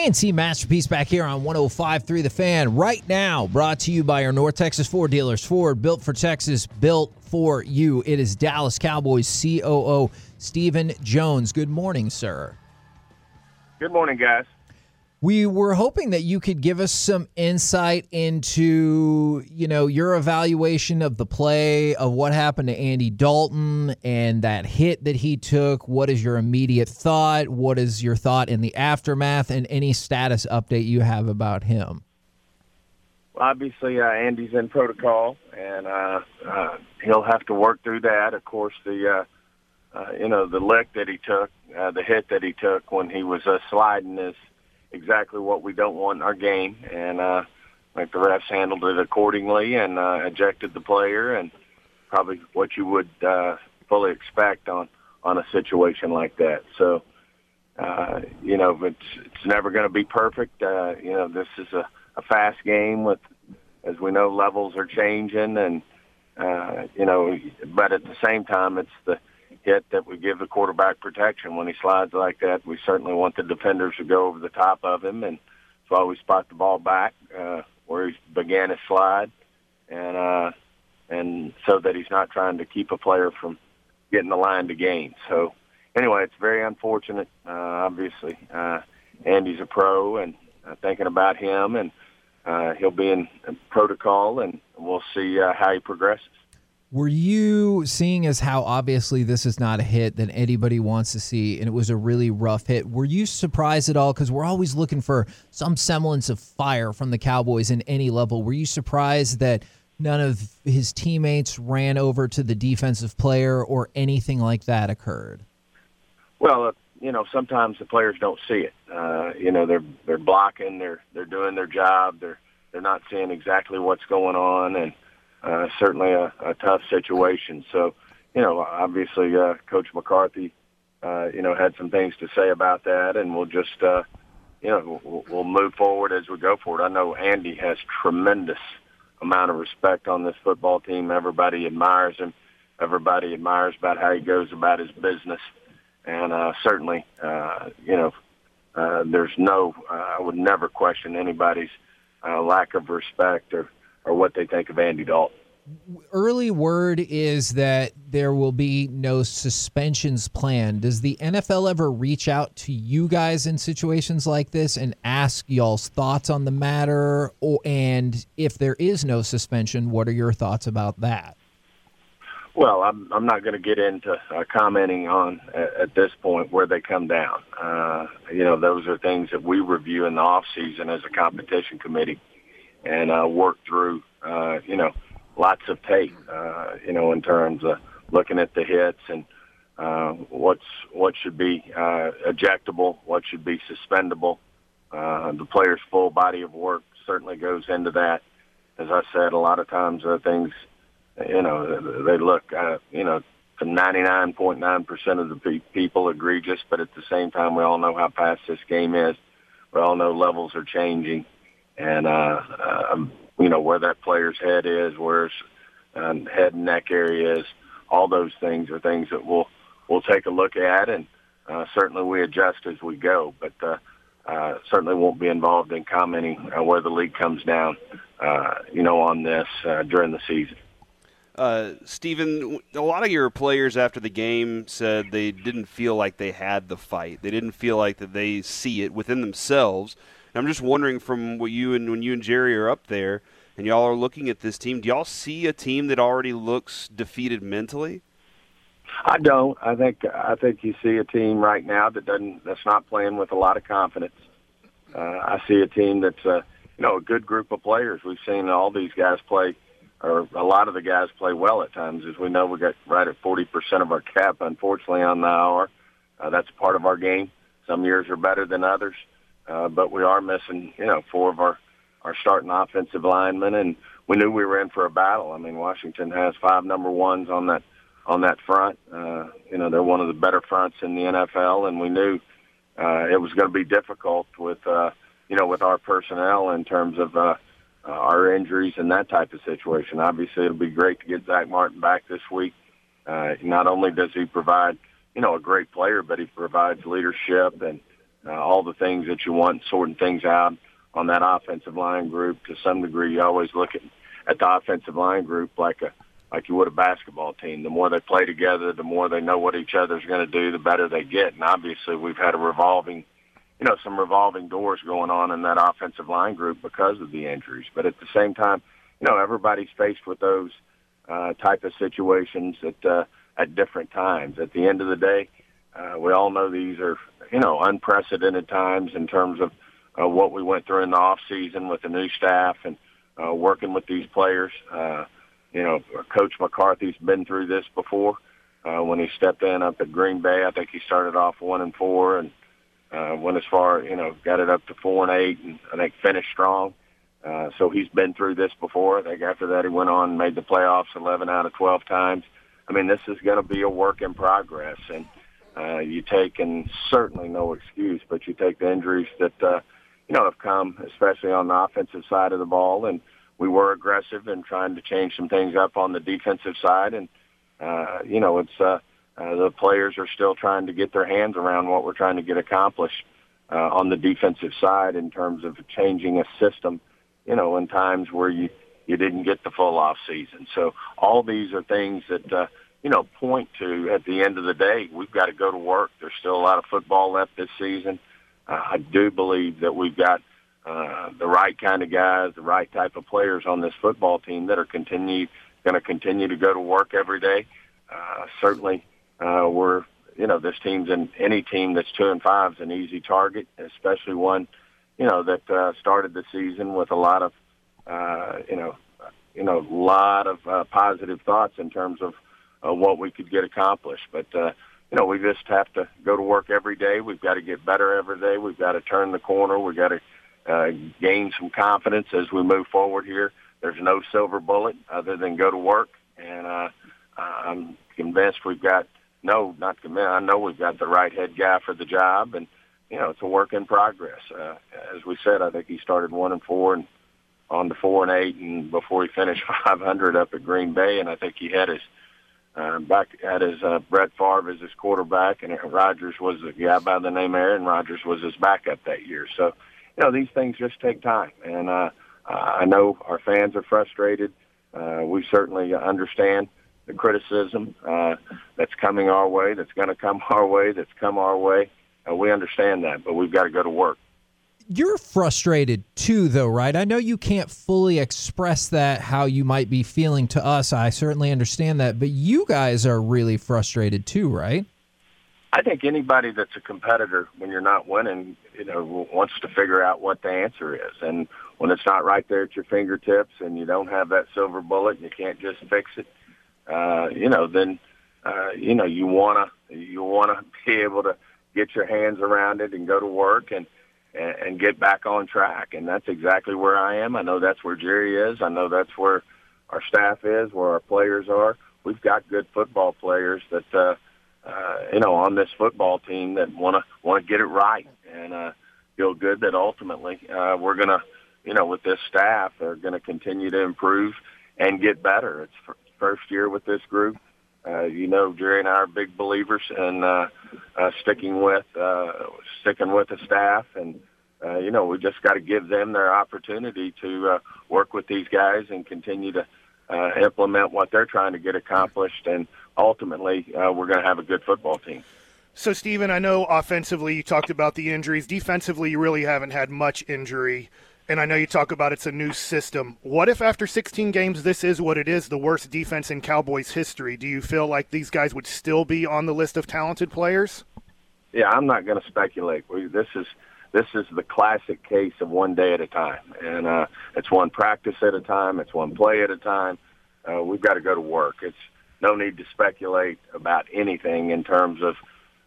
K&C Masterpiece back here on 105.3 The Fan right now, brought to you by our North Texas Ford dealers. Ford, built for Texas, built for you. It is Dallas Cowboys COO Stephen Jones. Good morning, sir. Good morning, guys. We were hoping that you could give us some insight into, you know, your evaluation of the play of what happened to Andy Dalton and that hit that he took. What is your immediate thought? What is your thought in the aftermath and any status update you have about him? Well, obviously, uh, Andy's in protocol, and uh, uh, he'll have to work through that. Of course, the uh, uh, you know the lick that he took, uh, the hit that he took when he was uh, sliding is exactly what we don't want in our game, and uh, like the refs handled it accordingly and uh, ejected the player, and probably what you would uh, fully expect on on a situation like that. So, uh, you know, it's it's never going to be perfect. Uh, you know, this is a, a fast game with, as we know, levels are changing, and uh, you know, but at the same time, it's the hit that we give the quarterback protection when he slides like that. We certainly want the defenders to go over the top of him, and why we spot the ball back uh, where he began his slide, and uh, and so that he's not trying to keep a player from getting the line to gain. So anyway, it's very unfortunate. Uh, obviously, uh, Andy's a pro, and uh, thinking about him, and uh, he'll be in protocol, and we'll see uh, how he progresses. Were you seeing as how obviously this is not a hit that anybody wants to see, and it was a really rough hit? Were you surprised at all? Because we're always looking for some semblance of fire from the Cowboys in any level. Were you surprised that none of his teammates ran over to the defensive player or anything like that occurred? Well, uh, you know, sometimes the players don't see it. Uh, you know, they're they're blocking, they're they're doing their job, they're they're not seeing exactly what's going on, and uh, certainly a, a tough situation. So, you know, obviously, uh, Coach McCarthy, uh, you know, had some things to say about that, and we'll just, uh, you know, we'll, we'll move forward as we go forward. I know Andy has tremendous amount of respect on this football team. Everybody admires him. Everybody admires about how he goes about his business, and uh, certainly, uh, you know, uh, there's no, uh, I would never question anybody's uh, lack of respect or or what they think of Andy Dalton. Early word is that there will be no suspensions planned. Does the NFL ever reach out to you guys in situations like this and ask y'all's thoughts on the matter? Or, and if there is no suspension, what are your thoughts about that? Well, I'm I'm not going to get into uh, commenting on at, at this point where they come down. Uh, you know, those are things that we review in the off season as a competition committee and uh, work through, uh, you know, lots of tape, uh, you know, in terms of looking at the hits and uh, what's what should be uh, ejectable, what should be suspendable. Uh, the player's full body of work certainly goes into that. As I said, a lot of times uh, things, you know, they look, uh, you know, to 99.9% of the pe- people egregious, but at the same time, we all know how fast this game is. We all know levels are changing and uh, um, you know where that player's head is, where his um, head and neck area is. All those things are things that we'll we'll take a look at, and uh, certainly we adjust as we go. But uh, uh, certainly won't be involved in commenting uh, where the league comes down, uh, you know, on this uh, during the season. Uh, Stephen, a lot of your players after the game said they didn't feel like they had the fight. They didn't feel like that they see it within themselves. I'm just wondering from what you and when you and Jerry are up there and y'all are looking at this team, do y'all see a team that already looks defeated mentally? I don't. I think I think you see a team right now that doesn't that's not playing with a lot of confidence. Uh, I see a team that's a you know a good group of players. We've seen all these guys play, or a lot of the guys play well at times. As we know, we got right at forty percent of our cap, unfortunately, on the IR. Uh, that's part of our game. Some years are better than others. Uh, but we are missing, you know, four of our our starting offensive linemen, and we knew we were in for a battle. I mean, Washington has five number ones on that on that front. Uh, you know, they're one of the better fronts in the NFL, and we knew uh, it was going to be difficult with uh, you know with our personnel in terms of uh, uh, our injuries and that type of situation. Obviously, it'll be great to get Zach Martin back this week. Uh, not only does he provide you know a great player, but he provides leadership and uh, all the things that you want, sorting things out on that offensive line group. To some degree, you always look at, at the offensive line group like a like you would a basketball team. The more they play together, the more they know what each other's going to do, the better they get. And obviously, we've had a revolving, you know, some revolving doors going on in that offensive line group because of the injuries. But at the same time, you know, everybody's faced with those uh, type of situations at uh, at different times. At the end of the day, uh, we all know these are, you know, unprecedented times in terms of uh, what we went through in the off season with the new staff and uh, working with these players. Uh, you know, Coach McCarthy's been through this before. Uh, when he stepped in up at Green Bay, I think he started off one and four and uh, went as far, you know, got it up to four and eight, and I think finished strong. Uh, so he's been through this before. I think after that he went on and made the playoffs 11 out of 12 times. I mean, this is going to be a work in progress, and uh, you take, and certainly no excuse, but you take the injuries that uh, you know have come, especially on the offensive side of the ball, and we were aggressive in trying to change some things up on the defensive side, and uh, you know it's uh, uh, the players are still trying to get their hands around what we're trying to get accomplished uh, on the defensive side in terms of changing a system. You know, in times where you you didn't get the full off season. So all these are things that uh, you know point to at the end of the day we've got to go to work. There's still a lot of football left this season. Uh, I do believe that we've got uh, the right kind of guys, the right type of players on this football team that are continue going to continue to go to work every day. Uh, certainly, uh, we're you know this team's in any team that's two and five is an easy target, especially one you know that uh, started the season with a lot of uh, you know you know a lot of uh, positive thoughts in terms of uh, what we could get accomplished, but. Uh, you know, we just have to go to work every day. We've got to get better every day. We've got to turn the corner. We've got to uh, gain some confidence as we move forward here. There's no silver bullet other than go to work, and uh, I'm convinced we've got no, not convinced. I know we've got the right head guy for the job, and you know it's a work in progress. Uh, as we said, I think he started one and four and on to four and eight, and before he finished 500 up at Green Bay, and I think he had his uh, back had his uh, Brett Favre as his quarterback, and Rodgers was a guy by the name Aaron Rodgers was his backup that year. So you know, these things just take time. And uh, I know our fans are frustrated. Uh, we certainly understand the criticism uh, that's coming our way, that's going to come our way, that's come our way. Uh, we understand that, but we've got to go to work. You're frustrated too, though, right? I know you can't fully express that how you might be feeling to us. I certainly understand that, but you guys are really frustrated too, right? I think anybody that's a competitor when you're not winning, you know, wants to figure out what the answer is. And when it's not right there at your fingertips and you don't have that silver bullet and you can't just fix it, uh, you know, then uh, you know, you wanna you wanna be able to get your hands around it and go to work and and, and get back on track. And that's exactly where I am. I know that's where Jerry is. I know that's where our staff is, where our players are. We've got good football players that uh uh, you know, on this football team that want to want to get it right and uh, feel good that ultimately uh, we're to, you know, with this staff, they're to continue to improve and get better. It's first year with this group. Uh, you know, Jerry and I are big believers in uh, uh, sticking with uh, sticking with the staff, and uh, you know, we just got to give them their opportunity to uh, work with these guys and continue to uh, implement what they're trying to get accomplished. And ultimately, uh, we're going to have a good football team. So, Stephen, I know offensively you talked about the injuries. Defensively, you really haven't had much injury. And I know you talk about it's a new system. What if after 16 games, this is what it is the worst defense in Cowboys history? Do you feel like these guys would still be on the list of talented players? Yeah, I'm not going to speculate. This is this is the classic case of one day at a time, and uh, it's one practice at a time. It's one play at a time. Uh, we've got to go to work. It's no need to speculate about anything in terms of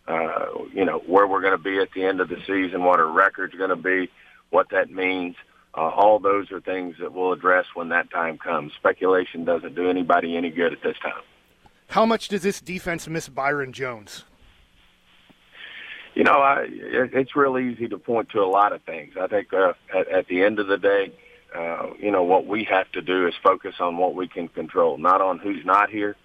uh, you know where we're going to be at the end of the season, what our record's going to be, what that means. All those are things that we'll address when that time comes. Speculation doesn't do anybody any good at this time. How much does this defense miss Byron Jones? You know, I, it's real easy to point to a lot of things. I think uh, at, at the end of the day, uh, you know, what we have to do is focus on what we can control, not on who's not here,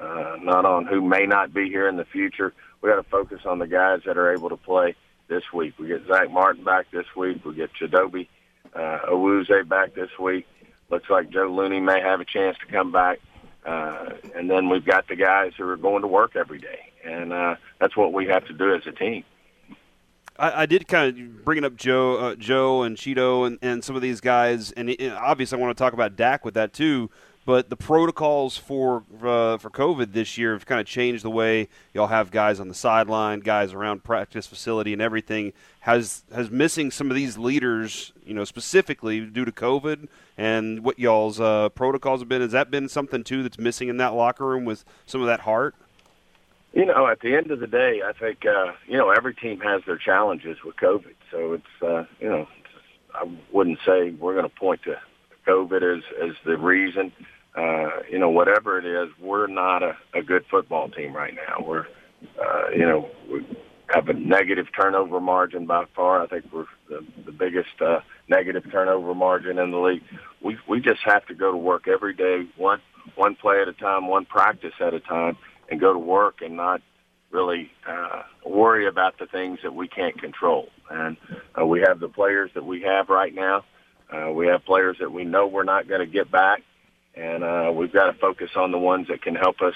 uh, not on who may not be here in the future. We got to focus on the guys that are able to play this week. We get Zach Martin back this week. We get Chidobe uh, Awuzie back this week. Looks like Joe Looney may have a chance to come back. Uh, and then we've got the guys who are going to work every day. And uh, that's what we have to do as a team. I, I did kind of bringing up Joe, uh, Joe and Cheeto and, and some of these guys, and, and obviously I want to talk about Dak with that too. But the protocols for uh, for COVID this year have kind of changed the way y'all have guys on the sideline, guys around practice facility, and everything. Has has missing some of these leaders, you know, specifically due to COVID and what y'all's uh, protocols have been. Has that been something too that's missing in that locker room with some of that heart? You know, at the end of the day, I think uh, you know every team has their challenges with COVID. So it's uh, you know, I wouldn't say we're going to point to COVID as as the reason. Uh, you know, whatever it is, we're not a, a good football team right now. We're, uh, you know, we have a negative turnover margin by far. I think we're the, the biggest uh, negative turnover margin in the league. We we just have to go to work every day, one one play at a time, one practice at a time and go to work and not really uh, worry about the things that we can't control. And uh, we have the players that we have right now. Uh, we have players that we know we're not going to get back, and uh, we've got to focus on the ones that can help us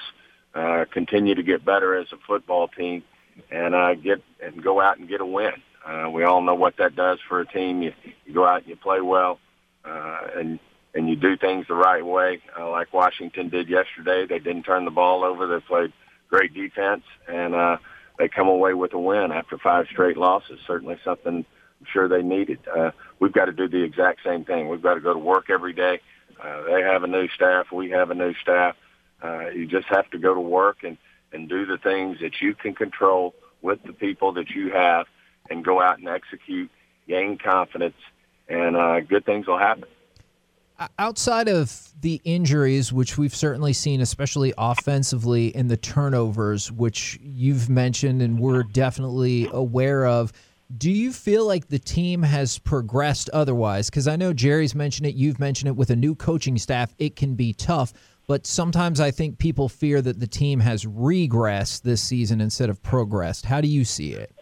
uh, continue to get better as a football team and uh, get and go out and get a win. Uh, we all know what that does for a team. You, you go out and you play well, uh, and and you do things the right way, uh, like Washington did yesterday. They didn't turn the ball over. They played great defense, and uh, they come away with a win after five straight losses. Certainly something I'm sure they needed. Uh, we've got to do the exact same thing. We've got to go to work every day. Uh, they have a new staff. We have a new staff. Uh, you just have to go to work and, and do the things that you can control with the people that you have and go out and execute, gain confidence, and uh, good things will happen outside of the injuries, which we've certainly seen, especially offensively, in the turnovers, which you've mentioned and we're definitely aware of, do you feel like the team has progressed otherwise? Because I know Jerry's mentioned it, you've mentioned it with a new coaching staff, it can be tough. But sometimes I think people fear that the team has regressed this season instead of progressed. How do you see it?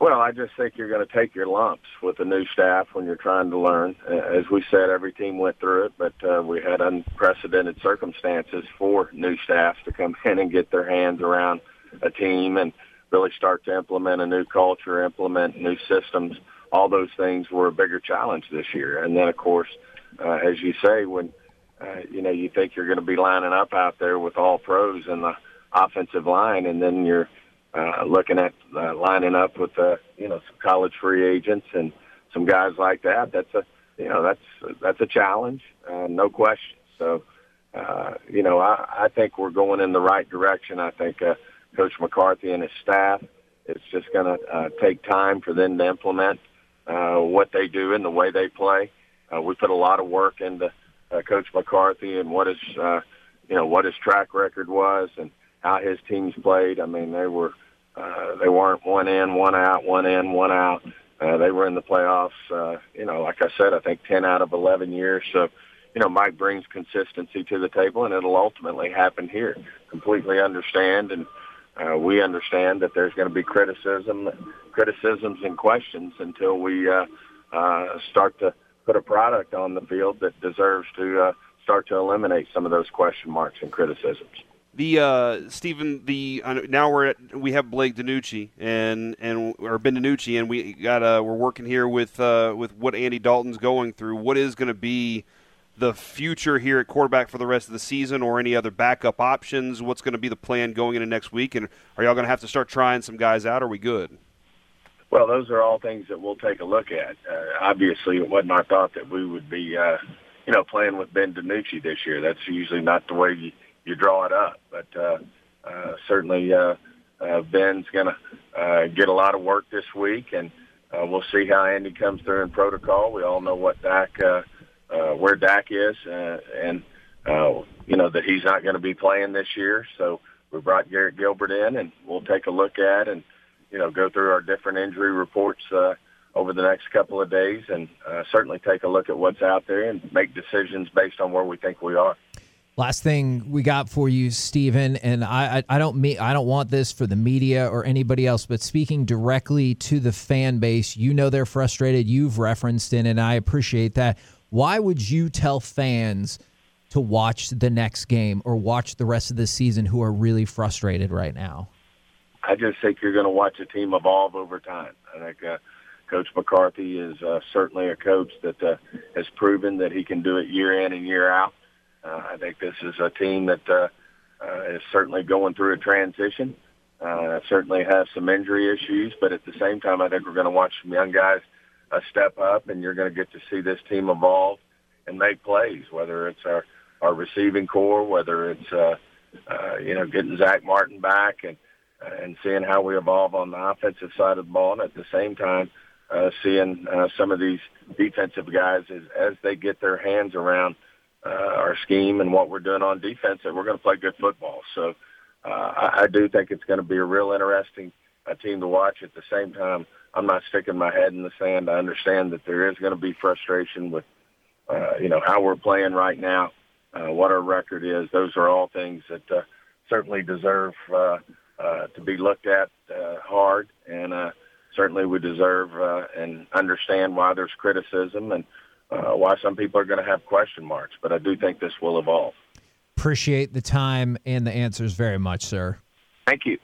Well, I just think you're going to take your lumps with the new staff when you're trying to learn. As we said, every team went through it, but uh, we had unprecedented circumstances for new staffs to come in and get their hands around a team and really start to implement a new culture, implement new systems. All those things were a bigger challenge this year. And then, of course, uh, as you say, when uh, you know you think you're going to be lining up out there with all pros in the offensive line, and then you're uh, looking at uh, lining up with uh, you know some college free agents and some guys like that. That's a you know that's that's a challenge, uh, no question. So uh, you know I, I think we're going in the right direction. I think uh, Coach McCarthy and his staff. It's just going to uh, take time for them to implement uh, what they do and the way they play. Uh, we put a lot of work into uh, Coach McCarthy and what his uh, you know what his track record was and how his teams played. I mean, they were uh, they weren't one in, one out, one in, one out. Uh, they were in the playoffs. Uh, you know, like I said, I think ten out of eleven years. So, you know, Mike brings consistency to the table, and it'll ultimately happen here. Completely understand, and uh, we understand that there's going to be criticism, criticisms, and questions until we uh, uh, start to put a product on the field that deserves to uh, start to eliminate some of those question marks and criticisms. The uh, Stephen, the uh, now we're at we have Blake DiNucci and and or Ben DiNucci, and we got uh, we're working here with uh, with what Andy Dalton's going through. What is going to be the future here at quarterback for the rest of the season, or any other backup options? What's going to be the plan going into next week? And are y'all going to have to start trying some guys out? Are we good? Well, those are all things that we'll take a look at. Uh, obviously, it wasn't our thought that we would be, uh, you know, playing with Ben DiNucci this year. That's usually not the way you you draw it up. But uh, uh, certainly, uh, uh, Ben's going to uh, get a lot of work this week, and uh, we'll see how Andy comes through in protocol. We all know what Dak, uh, uh, where Dak is, uh, and uh, you know that he's not going to be playing this year. So we brought Garrett Gilbert in, and we'll take a look at and you know go through our different injury reports. Uh, over the next couple of days and uh, certainly take a look at what's out there and make decisions based on where we think we are. Last thing we got for you, Stephen, and I, I, I don't mean I don't want this for the media or anybody else, but speaking directly to the fan base, you know they're frustrated. You've referenced it, and I appreciate that. Why would you tell fans to watch the next game or watch the rest of the season who are really frustrated right now? I just think you're going to watch a team evolve over time. I think uh, Coach McCarthy is uh, certainly a coach that uh, has proven that he can do it year in and year out. Uh, I think this is a team that uh, uh, is certainly going through a transition. Uh, certainly have some injury issues, but at the same time, I think we're going to watch some young guys uh, step up, and you're going to get to see this team evolve and make plays. Whether it's our our receiving corps, whether it's uh, uh, you know getting Zach Martin back and and seeing how we evolve on the offensive side of the ball, and at the same time, uh, seeing uh, some of these defensive guys as as they get their hands around uh, our scheme and what we're doing on defense, that we're going to play good football. So uh, I, I do think it's going to be a real interesting team to watch. At the same time, I'm not sticking my head in the sand. I understand that there is going to be frustration with, uh, you know, how we're playing right now, uh, what our record is. Those are all things that uh, certainly deserve uh, uh, to be looked at uh, hard, and uh, certainly we deserve uh, and understand why there's criticism and uh, why some people are going to have question marks. But I do think this will evolve. Appreciate the time and the answers very much, sir. Thank you.